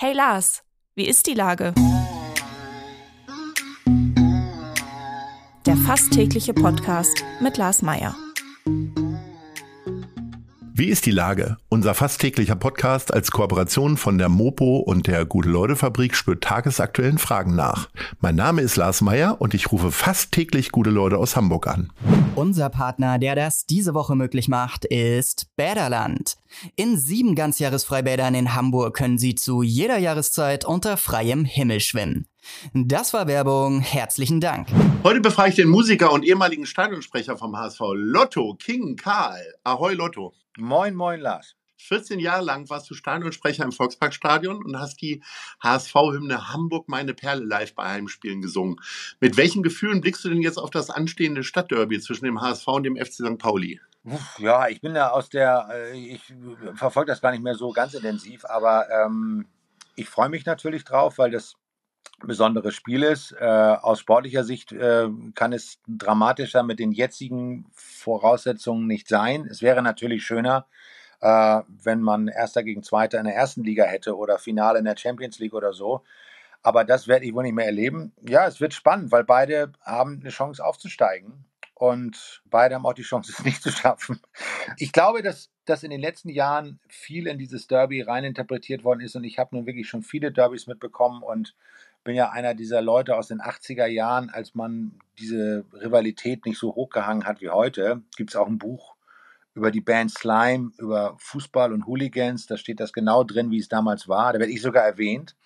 Hey Lars, wie ist die Lage? Der fast tägliche Podcast mit Lars Meier. Wie ist die Lage? Unser fast täglicher Podcast als Kooperation von der Mopo und der Gute-Leute-Fabrik spürt tagesaktuellen Fragen nach. Mein Name ist Lars Meyer und ich rufe fast täglich gute Leute aus Hamburg an. Unser Partner, der das diese Woche möglich macht, ist Bäderland. In sieben Ganzjahresfreibädern in Hamburg können Sie zu jeder Jahreszeit unter freiem Himmel schwimmen. Das war Werbung. Herzlichen Dank. Heute befrage ich den Musiker und ehemaligen Stadionsprecher vom HSV, Lotto King Karl. Ahoi Lotto. Moin, moin, Lars. 14 Jahre lang warst du Stadionsprecher im Volksparkstadion und hast die HSV-Hymne Hamburg meine Perle live bei Heimspielen gesungen. Mit welchen Gefühlen blickst du denn jetzt auf das anstehende Stadtderby zwischen dem HSV und dem FC St. Pauli? Ja, ich bin da aus der, äh, ich verfolge das gar nicht mehr so ganz intensiv, aber ähm, ich freue mich natürlich drauf, weil das besonderes Spiel ist. Äh, aus sportlicher Sicht äh, kann es dramatischer mit den jetzigen Voraussetzungen nicht sein. Es wäre natürlich schöner, äh, wenn man Erster gegen Zweiter in der ersten Liga hätte oder Finale in der Champions League oder so. Aber das werde ich wohl nicht mehr erleben. Ja, es wird spannend, weil beide haben eine Chance aufzusteigen und beide haben auch die Chance, es nicht zu schaffen. Ich glaube, dass, dass in den letzten Jahren viel in dieses Derby reininterpretiert worden ist und ich habe nun wirklich schon viele Derbys mitbekommen und bin ja einer dieser Leute aus den 80er Jahren, als man diese Rivalität nicht so hochgehangen hat wie heute. Gibt es auch ein Buch über die Band Slime, über Fußball und Hooligans. Da steht das genau drin, wie es damals war. Da werde ich sogar erwähnt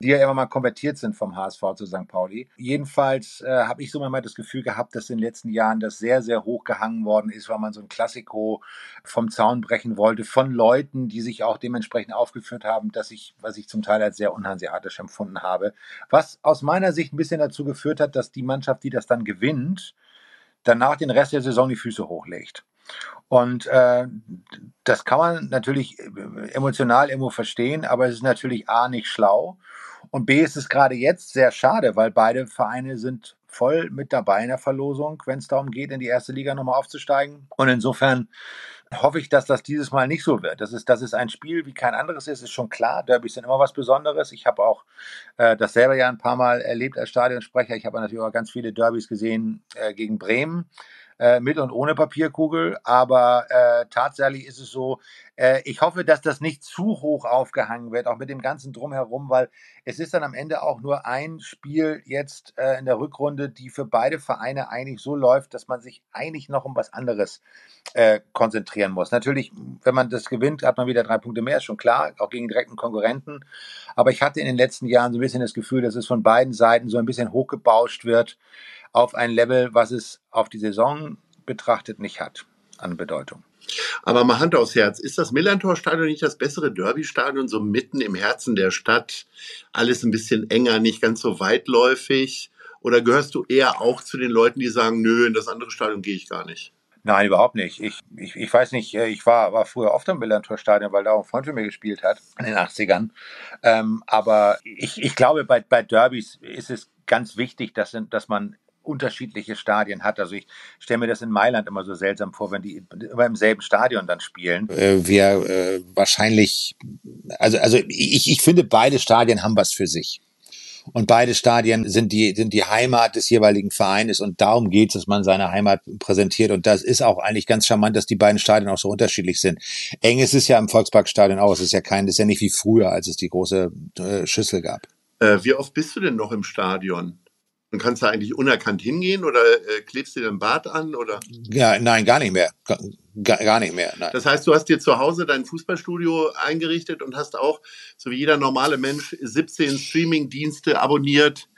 die ja immer mal konvertiert sind vom HSV zu St. Pauli. Jedenfalls äh, habe ich so mal das Gefühl gehabt, dass in den letzten Jahren das sehr, sehr hoch gehangen worden ist, weil man so ein Klassiko vom Zaun brechen wollte von Leuten, die sich auch dementsprechend aufgeführt haben, dass ich, was ich zum Teil als sehr unhanseatisch empfunden habe. Was aus meiner Sicht ein bisschen dazu geführt hat, dass die Mannschaft, die das dann gewinnt, danach den Rest der Saison die Füße hochlegt. Und äh, das kann man natürlich äh, emotional irgendwo verstehen, aber es ist natürlich A nicht schlau und B ist es gerade jetzt sehr schade, weil beide Vereine sind voll mit dabei in der Verlosung, wenn es darum geht, in die erste Liga nochmal aufzusteigen. Und insofern hoffe ich, dass das dieses Mal nicht so wird. Das ist, das ist ein Spiel wie kein anderes ist, ist schon klar. Derbys sind immer was Besonderes. Ich habe auch äh, das selber ja ein paar Mal erlebt als Stadionsprecher. Ich habe natürlich auch ganz viele Derbys gesehen äh, gegen Bremen äh, mit und ohne Papierkugel. Aber äh, tatsächlich ist es so, äh, ich hoffe, dass das nicht zu hoch aufgehangen wird, auch mit dem ganzen Drumherum, weil es ist dann am Ende auch nur ein Spiel jetzt äh, in der Rückrunde, die für beide Vereine eigentlich so läuft, dass man sich eigentlich noch um was anderes äh, konzentrieren muss. Natürlich, wenn man das gewinnt, hat man wieder drei Punkte mehr, ist schon klar, auch gegen direkten Konkurrenten. Aber ich hatte in den letzten Jahren so ein bisschen das Gefühl, dass es von beiden Seiten so ein bisschen hochgebauscht wird auf ein Level, was es auf die Saison betrachtet nicht hat an Bedeutung. Aber mal Hand aufs Herz, ist das Millantor-Stadion nicht das bessere Derby-Stadion, so mitten im Herzen der Stadt? Alles ein bisschen enger, nicht ganz so weitläufig? Oder gehörst du eher auch zu den Leuten, die sagen, nö, in das andere Stadion gehe ich gar nicht? Nein, überhaupt nicht. Ich, ich, ich weiß nicht, äh, ich war, war früher oft am Millantor-Stadion, weil da auch ein Freund von mir gespielt hat in den 80ern. Ähm, aber ich, ich glaube, bei, bei Derbys ist es ganz wichtig, dass, dass man unterschiedliche Stadien hat. Also ich stelle mir das in Mailand immer so seltsam vor, wenn die immer im selben Stadion dann spielen. Äh, wir äh, wahrscheinlich, also, also ich, ich finde, beide Stadien haben was für sich. Und beide Stadien sind die, sind die Heimat des jeweiligen Vereines und darum geht es, dass man seine Heimat präsentiert. Und das ist auch eigentlich ganz charmant, dass die beiden Stadien auch so unterschiedlich sind. Eng ist es ja im Volksparkstadion auch. Es ist ja kein, das ist ja nicht wie früher, als es die große äh, Schüssel gab. Äh, wie oft bist du denn noch im Stadion? Und kannst da eigentlich unerkannt hingehen oder äh, klebst du dir den Bart an oder? Ja, nein, gar nicht mehr. Gar, gar nicht mehr. Nein. Das heißt, du hast dir zu Hause dein Fußballstudio eingerichtet und hast auch, so wie jeder normale Mensch, 17 Streaming-Dienste abonniert,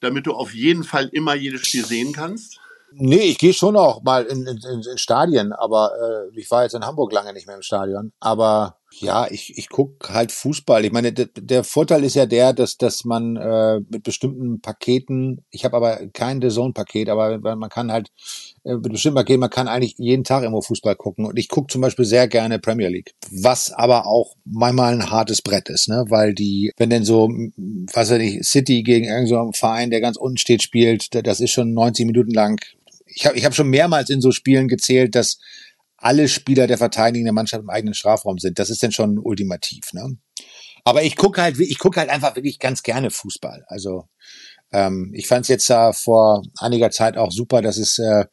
damit du auf jeden Fall immer jedes Spiel sehen kannst? Nee, ich gehe schon auch mal in, in, in Stadien, aber äh, ich war jetzt in Hamburg lange nicht mehr im Stadion. Aber ja, ich, ich guck halt Fußball. Ich meine, der Vorteil ist ja der, dass, dass man äh, mit bestimmten Paketen, ich habe aber kein The Zone-Paket, aber man kann halt äh, mit bestimmten Paketen, man kann eigentlich jeden Tag irgendwo Fußball gucken. Und ich guck zum Beispiel sehr gerne Premier League. Was aber auch manchmal ein hartes Brett ist, ne? Weil die, wenn denn so, weiß ich, City gegen irgendeinen Verein, der ganz unten steht, spielt, das ist schon 90 Minuten lang. Ich habe ich hab schon mehrmals in so Spielen gezählt, dass alle Spieler der verteidigenden Mannschaft im eigenen Strafraum sind. Das ist denn schon ultimativ. Ne? Aber ich gucke halt, ich gucke halt einfach wirklich ganz gerne Fußball. Also ähm, ich fand es jetzt äh, vor einiger Zeit auch super, dass es äh,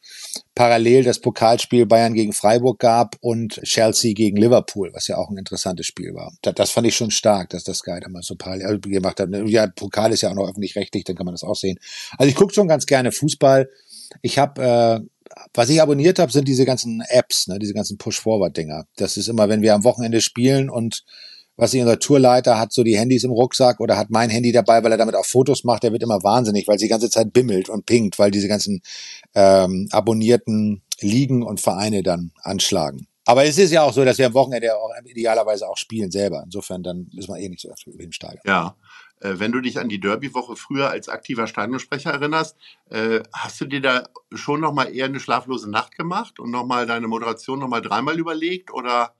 parallel das Pokalspiel Bayern gegen Freiburg gab und Chelsea gegen Liverpool, was ja auch ein interessantes Spiel war. Das, das fand ich schon stark, dass das Sky damals so parallel gemacht hat. Ja, Pokal ist ja auch noch öffentlich-rechtlich, dann kann man das auch sehen. Also ich gucke schon ganz gerne Fußball. Ich habe äh, was ich abonniert habe, sind diese ganzen Apps, ne, diese ganzen Push-Forward-Dinger. Das ist immer, wenn wir am Wochenende spielen und was ich, unser Tourleiter hat so die Handys im Rucksack oder hat mein Handy dabei, weil er damit auch Fotos macht, der wird immer wahnsinnig, weil sie die ganze Zeit bimmelt und pinkt, weil diese ganzen ähm, abonnierten Ligen und Vereine dann anschlagen. Aber es ist ja auch so, dass wir am Wochenende auch idealerweise auch spielen selber. Insofern dann ist man eh nicht so öfter im Stadion. Ja. Äh, wenn du dich an die Derby-Woche früher als aktiver Stadionsprecher erinnerst, äh, hast du dir da schon nochmal eher eine schlaflose Nacht gemacht und nochmal deine Moderation nochmal dreimal überlegt oder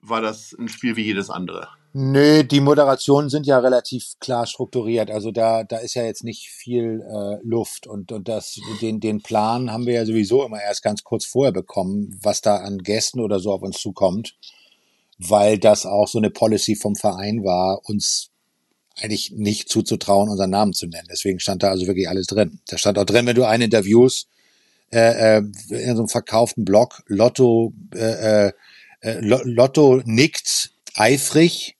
war das ein Spiel wie jedes andere? Nö, die Moderationen sind ja relativ klar strukturiert. Also da, da ist ja jetzt nicht viel äh, Luft und, und das, den, den Plan haben wir ja sowieso immer erst ganz kurz vorher bekommen, was da an Gästen oder so auf uns zukommt, weil das auch so eine Policy vom Verein war, uns eigentlich nicht zuzutrauen, unseren Namen zu nennen. Deswegen stand da also wirklich alles drin. Da stand auch drin, wenn du einen interviewst, äh, äh, in so einem verkauften Blog, Lotto, äh, äh, äh Lotto nickt eifrig,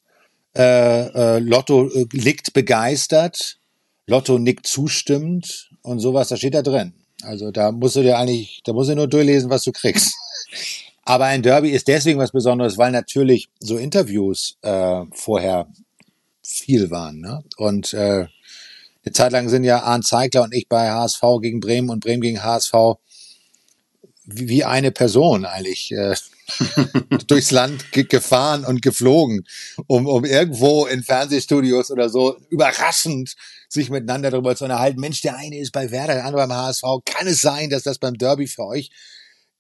äh, äh, Lotto äh, nickt begeistert, Lotto nickt zustimmend und sowas, da steht da drin. Also da musst du dir eigentlich, da musst du nur durchlesen, was du kriegst. Aber ein Derby ist deswegen was Besonderes, weil natürlich so Interviews äh, vorher viel waren. Ne? Und äh, eine Zeit lang sind ja Arndt Zeigler und ich bei HSV gegen Bremen und Bremen gegen HSV wie, wie eine Person eigentlich äh, durchs Land ge gefahren und geflogen, um, um irgendwo in Fernsehstudios oder so überraschend sich miteinander darüber zu unterhalten. Mensch, der eine ist bei Werder, der andere beim HSV. Kann es sein, dass das beim Derby für euch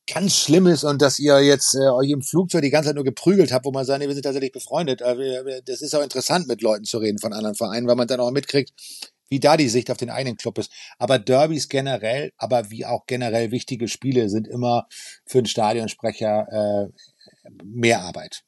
ganz schlimm ist und dass ihr jetzt äh, euch im Flugzeug die ganze Zeit nur geprügelt habt, wo man sagt, nee, wir sind tatsächlich befreundet. Äh, das ist auch interessant, mit Leuten zu reden von anderen Vereinen, weil man dann auch mitkriegt, wie da die Sicht auf den eigenen Club ist. Aber Derbys generell, aber wie auch generell wichtige Spiele sind immer für einen Stadionsprecher äh, mehr Arbeit.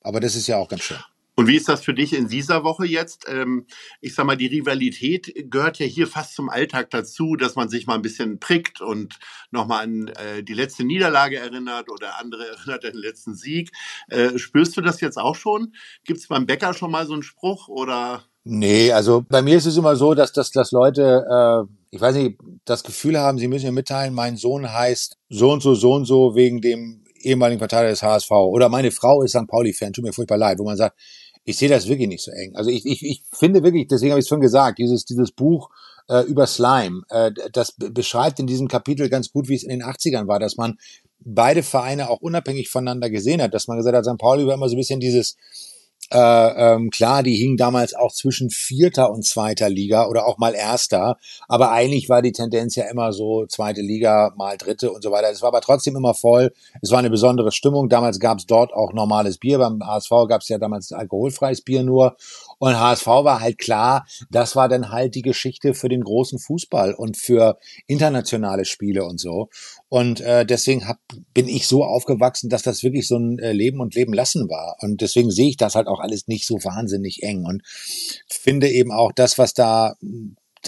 Aber das ist ja auch ganz schön. Und wie ist das für dich in dieser Woche jetzt? Ähm, ich sag mal, die Rivalität gehört ja hier fast zum Alltag dazu, dass man sich mal ein bisschen prickt und nochmal an äh, die letzte Niederlage erinnert oder andere erinnert an den letzten Sieg. Äh, spürst du das jetzt auch schon? Gibt es beim Bäcker schon mal so einen Spruch oder? Nee, also bei mir ist es immer so, dass, dass, dass Leute, äh, ich weiß nicht, das Gefühl haben, sie müssen mir mitteilen, mein Sohn heißt so und so, so und so wegen dem ehemaligen Verteidiger des HSV. Oder meine Frau ist St. Pauli-Fan, tut mir furchtbar leid, wo man sagt, ich sehe das wirklich nicht so eng. Also ich, ich, ich finde wirklich, deswegen habe ich es schon gesagt, dieses, dieses Buch äh, über Slime, äh, das beschreibt in diesem Kapitel ganz gut, wie es in den 80ern war, dass man beide Vereine auch unabhängig voneinander gesehen hat, dass man gesagt hat, St. Pauli war immer so ein bisschen dieses äh, ähm, klar, die hingen damals auch zwischen vierter und zweiter Liga oder auch mal erster, aber eigentlich war die Tendenz ja immer so zweite Liga mal dritte und so weiter. Es war aber trotzdem immer voll. Es war eine besondere Stimmung. Damals gab es dort auch normales Bier. Beim HSV gab es ja damals alkoholfreies Bier nur. Und HSV war halt klar, das war dann halt die Geschichte für den großen Fußball und für internationale Spiele und so. Und äh, deswegen hab, bin ich so aufgewachsen, dass das wirklich so ein äh, Leben und Leben lassen war. Und deswegen sehe ich das halt auch alles nicht so wahnsinnig eng und finde eben auch das, was da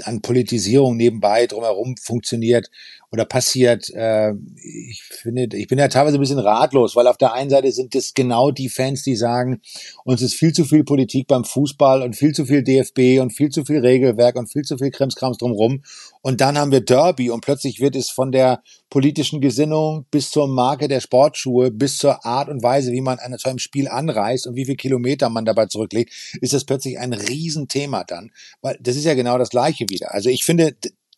an Politisierung nebenbei drumherum funktioniert oder passiert. Äh, ich finde, ich bin ja teilweise ein bisschen ratlos, weil auf der einen Seite sind es genau die Fans, die sagen, uns ist viel zu viel Politik beim Fußball und viel zu viel DFB und viel zu viel Regelwerk und viel zu viel Krimskrams drumherum. Und dann haben wir Derby und plötzlich wird es von der politischen Gesinnung bis zur Marke der Sportschuhe, bis zur Art und Weise, wie man an einem Spiel anreist und wie viele Kilometer man dabei zurücklegt, ist das plötzlich ein Riesenthema dann. Weil das ist ja genau das Gleiche wieder. Also ich finde,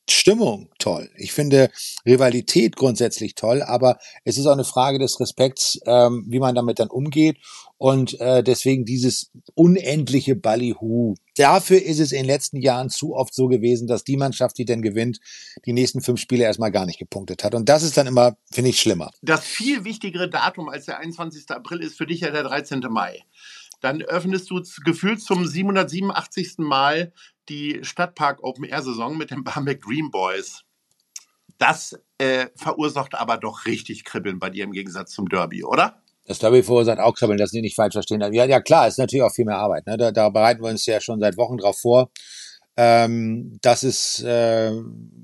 Stimmung toll. Ich finde Rivalität grundsätzlich toll, aber es ist auch eine Frage des Respekts, ähm, wie man damit dann umgeht. Und äh, deswegen dieses unendliche Ballyhoo. Dafür ist es in den letzten Jahren zu oft so gewesen, dass die Mannschaft, die denn gewinnt, die nächsten fünf Spiele erstmal gar nicht gepunktet hat. Und das ist dann immer, finde ich, schlimmer. Das viel wichtigere Datum als der 21. April ist für dich ja der 13. Mai dann öffnest du gefühlt zum 787. Mal die Stadtpark Open Air Saison mit den Barmbek Green Boys. Das äh, verursacht aber doch richtig Kribbeln bei dir im Gegensatz zum Derby, oder? Das Derby verursacht auch Kribbeln, Sie nicht falsch verstehen. Ja, ja klar, ist natürlich auch viel mehr Arbeit. Ne? Da, da bereiten wir uns ja schon seit Wochen drauf vor. Ähm, das ist, äh,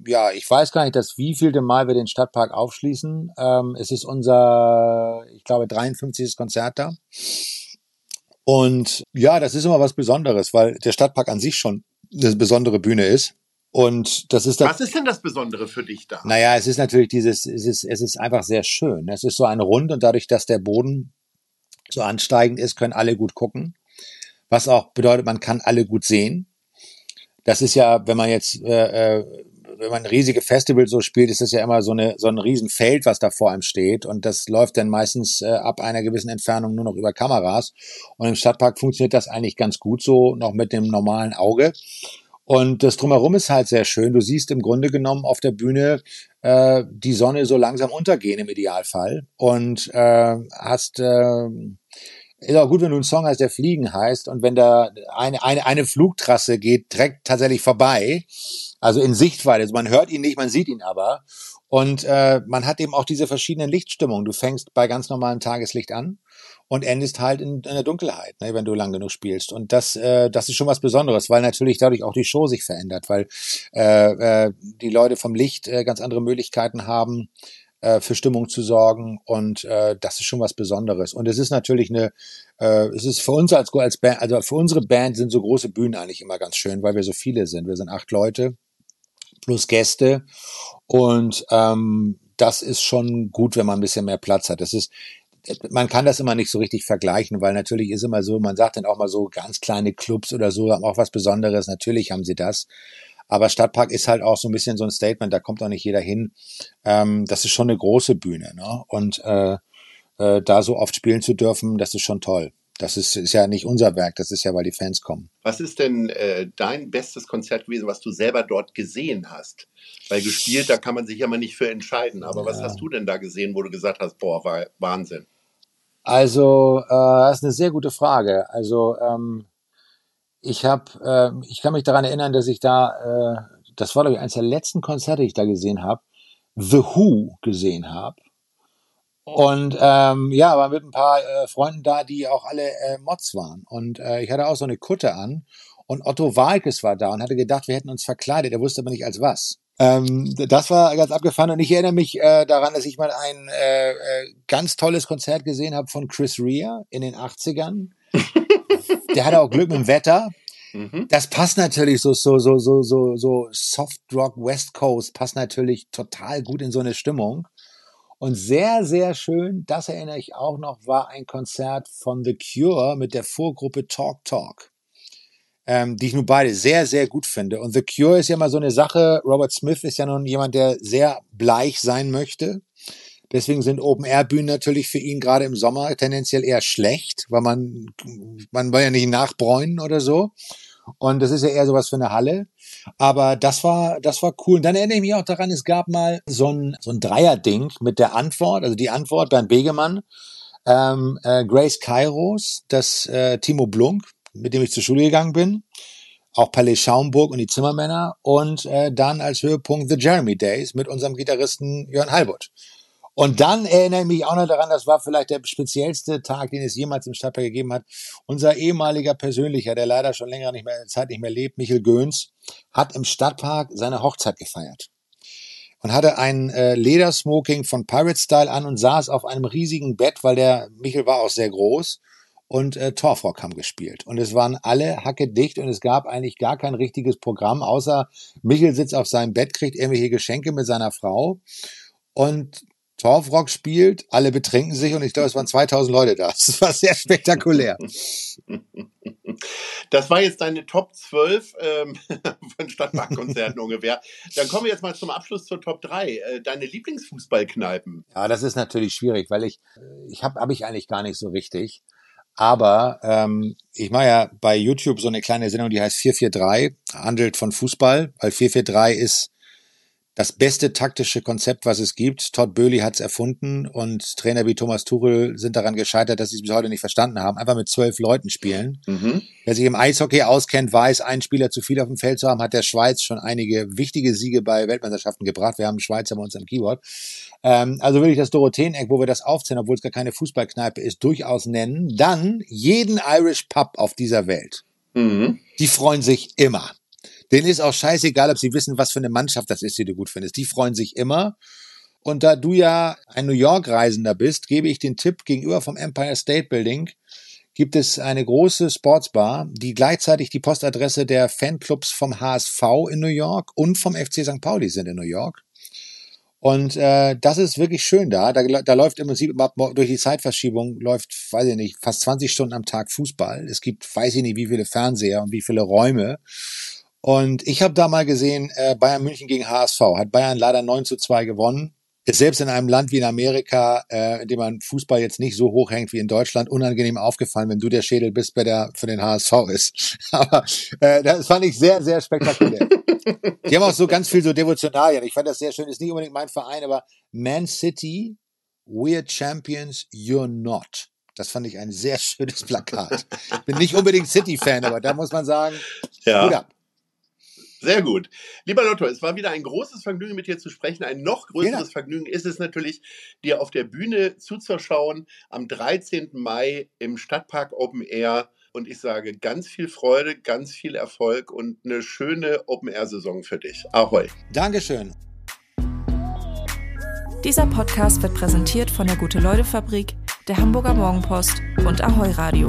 ja, ich weiß gar nicht, dass wievielte Mal wir den Stadtpark aufschließen. Ähm, es ist unser, ich glaube, 53. Konzert da. Und ja, das ist immer was Besonderes, weil der Stadtpark an sich schon eine besondere Bühne ist. Und das ist das. Was ist denn das Besondere für dich da? Naja, es ist natürlich dieses, es ist, es ist einfach sehr schön. Es ist so ein Rund und dadurch, dass der Boden so ansteigend ist, können alle gut gucken. Was auch bedeutet, man kann alle gut sehen. Das ist ja, wenn man jetzt, äh, äh wenn man riesige Festivals so spielt, ist das ja immer so eine so ein Riesenfeld, was da vor einem steht und das läuft dann meistens äh, ab einer gewissen Entfernung nur noch über Kameras und im Stadtpark funktioniert das eigentlich ganz gut so noch mit dem normalen Auge und das drumherum ist halt sehr schön. Du siehst im Grunde genommen auf der Bühne äh, die Sonne so langsam untergehen im Idealfall. Und äh, hast äh, ist auch gut, wenn du einen Song hast, der Fliegen heißt und wenn da eine, eine, eine Flugtrasse geht direkt tatsächlich vorbei, also in Sichtweite, also man hört ihn nicht, man sieht ihn aber und äh, man hat eben auch diese verschiedenen Lichtstimmungen. Du fängst bei ganz normalem Tageslicht an und endest halt in, in der Dunkelheit, ne, wenn du lang genug spielst. Und das, äh, das ist schon was Besonderes, weil natürlich dadurch auch die Show sich verändert, weil äh, äh, die Leute vom Licht äh, ganz andere Möglichkeiten haben, äh, für Stimmung zu sorgen und äh, das ist schon was Besonderes. Und es ist natürlich eine, äh, es ist für uns als, als Band, also für unsere Band sind so große Bühnen eigentlich immer ganz schön, weil wir so viele sind. Wir sind acht Leute plus Gäste und ähm, das ist schon gut, wenn man ein bisschen mehr Platz hat. Das ist man kann das immer nicht so richtig vergleichen, weil natürlich ist immer so, man sagt dann auch mal so ganz kleine Clubs oder so, haben auch was Besonderes, natürlich haben sie das. Aber Stadtpark ist halt auch so ein bisschen so ein Statement, da kommt auch nicht jeder hin. Ähm, das ist schon eine große Bühne, ne? Und äh, äh, da so oft spielen zu dürfen, das ist schon toll. Das ist, ist ja nicht unser Werk, das ist ja, weil die Fans kommen. Was ist denn äh, dein bestes Konzert gewesen, was du selber dort gesehen hast? Weil gespielt, da kann man sich ja mal nicht für entscheiden. Aber ja. was hast du denn da gesehen, wo du gesagt hast, boah, war Wahnsinn? Also, äh, das ist eine sehr gute Frage. Also, ähm, ich habe, äh, ich kann mich daran erinnern, dass ich da, äh, das war glaube ich eines der letzten Konzerte, die ich da gesehen habe, The Who gesehen habe. Und ähm, ja, war mit ein paar äh, Freunden da, die auch alle äh, Mods waren. Und äh, ich hatte auch so eine Kutte an. Und Otto Walkes war da und hatte gedacht, wir hätten uns verkleidet. Er wusste aber nicht als was. Ähm, das war ganz abgefahren. Und ich erinnere mich äh, daran, dass ich mal ein äh, äh, ganz tolles Konzert gesehen habe von Chris Rea in den 80ern. Der hatte auch Glück mit dem Wetter. Mhm. Das passt natürlich so, so, so, so, so, so Soft Rock West Coast passt natürlich total gut in so eine Stimmung. Und sehr, sehr schön, das erinnere ich auch noch, war ein Konzert von The Cure mit der Vorgruppe Talk Talk, ähm, die ich nun beide sehr, sehr gut finde. Und The Cure ist ja mal so eine Sache. Robert Smith ist ja nun jemand, der sehr bleich sein möchte. Deswegen sind Open-Air-Bühnen natürlich für ihn gerade im Sommer tendenziell eher schlecht, weil man, man will ja nicht nachbräunen oder so. Und das ist ja eher sowas für eine Halle. Aber das war, das war cool. Und dann erinnere ich mich auch daran, es gab mal so ein, so ein Dreier-Ding mit der Antwort, also die Antwort Bernd Begemann, ähm, äh, Grace Kairos, das äh, Timo Blunk, mit dem ich zur Schule gegangen bin, auch Palais Schaumburg und die Zimmermänner und äh, dann als Höhepunkt The Jeremy Days mit unserem Gitarristen Jörn Halbut. Und dann erinnere ich mich auch noch daran, das war vielleicht der speziellste Tag, den es jemals im Stadtpark gegeben hat. Unser ehemaliger Persönlicher, der leider schon länger nicht mehr, Zeit nicht mehr lebt, Michel Göns, hat im Stadtpark seine Hochzeit gefeiert. Und hatte ein äh, Ledersmoking von Pirate Style an und saß auf einem riesigen Bett, weil der Michel war auch sehr groß und äh, Torfrock haben gespielt. Und es waren alle hacke dicht und es gab eigentlich gar kein richtiges Programm, außer Michel sitzt auf seinem Bett, kriegt irgendwelche Geschenke mit seiner Frau und Torfrock spielt, alle betrinken sich und ich glaube, es waren 2000 Leute da. Das war sehr spektakulär. Das war jetzt deine Top 12 ähm, von Stadtparkkonzerten ungefähr. Dann kommen wir jetzt mal zum Abschluss zur Top 3. Äh, deine Lieblingsfußballkneipen. Ja, das ist natürlich schwierig, weil ich, äh, ich habe hab ich eigentlich gar nicht so richtig. Aber ähm, ich mache ja bei YouTube so eine kleine Sendung, die heißt 443, handelt von Fußball, weil 443 ist das beste taktische Konzept, was es gibt. Todd Böhli hat es erfunden und Trainer wie Thomas Tuchel sind daran gescheitert, dass sie es bis heute nicht verstanden haben. Einfach mit zwölf Leuten spielen. Mhm. Wer sich im Eishockey auskennt, weiß, einen Spieler zu viel auf dem Feld zu haben, hat der Schweiz schon einige wichtige Siege bei Weltmeisterschaften gebracht. Wir haben Schweizer bei uns am Keyboard. Ähm, also würde ich das Dorotheeneck, wo wir das aufzählen, obwohl es gar keine Fußballkneipe ist, durchaus nennen. Dann jeden Irish Pub auf dieser Welt. Mhm. Die freuen sich immer. Denen ist auch scheißegal, ob sie wissen, was für eine Mannschaft das ist, die du gut findest. Die freuen sich immer. Und da du ja ein New York-Reisender bist, gebe ich den Tipp, gegenüber vom Empire State Building gibt es eine große Sportsbar, die gleichzeitig die Postadresse der Fanclubs vom HSV in New York und vom FC St. Pauli sind in New York. Und äh, das ist wirklich schön da. Da, da läuft im Prinzip durch die Zeitverschiebung läuft, weiß ich nicht, fast 20 Stunden am Tag Fußball. Es gibt, weiß ich nicht, wie viele Fernseher und wie viele Räume. Und ich habe da mal gesehen, äh, Bayern München gegen HSV. Hat Bayern leider 9 zu 2 gewonnen. Ist selbst in einem Land wie in Amerika, äh, in dem man Fußball jetzt nicht so hoch hängt wie in Deutschland, unangenehm aufgefallen, wenn du der Schädel bist, bei der für den HSV ist. Aber äh, das fand ich sehr, sehr spektakulär. Die haben auch so ganz viel so Devotionalien. Ich fand das sehr schön. Ist nicht unbedingt mein Verein, aber Man City, we're champions, you're not. Das fand ich ein sehr schönes Plakat. Bin nicht unbedingt City-Fan, aber da muss man sagen, ja. gut ab. Sehr gut. Lieber Lotto, es war wieder ein großes Vergnügen, mit dir zu sprechen. Ein noch größeres ja. Vergnügen ist es natürlich, dir auf der Bühne zuzuschauen am 13. Mai im Stadtpark Open Air. Und ich sage ganz viel Freude, ganz viel Erfolg und eine schöne Open Air-Saison für dich. Ahoi. Dankeschön. Dieser Podcast wird präsentiert von der Gute-Leute-Fabrik, der Hamburger Morgenpost und Ahoi Radio.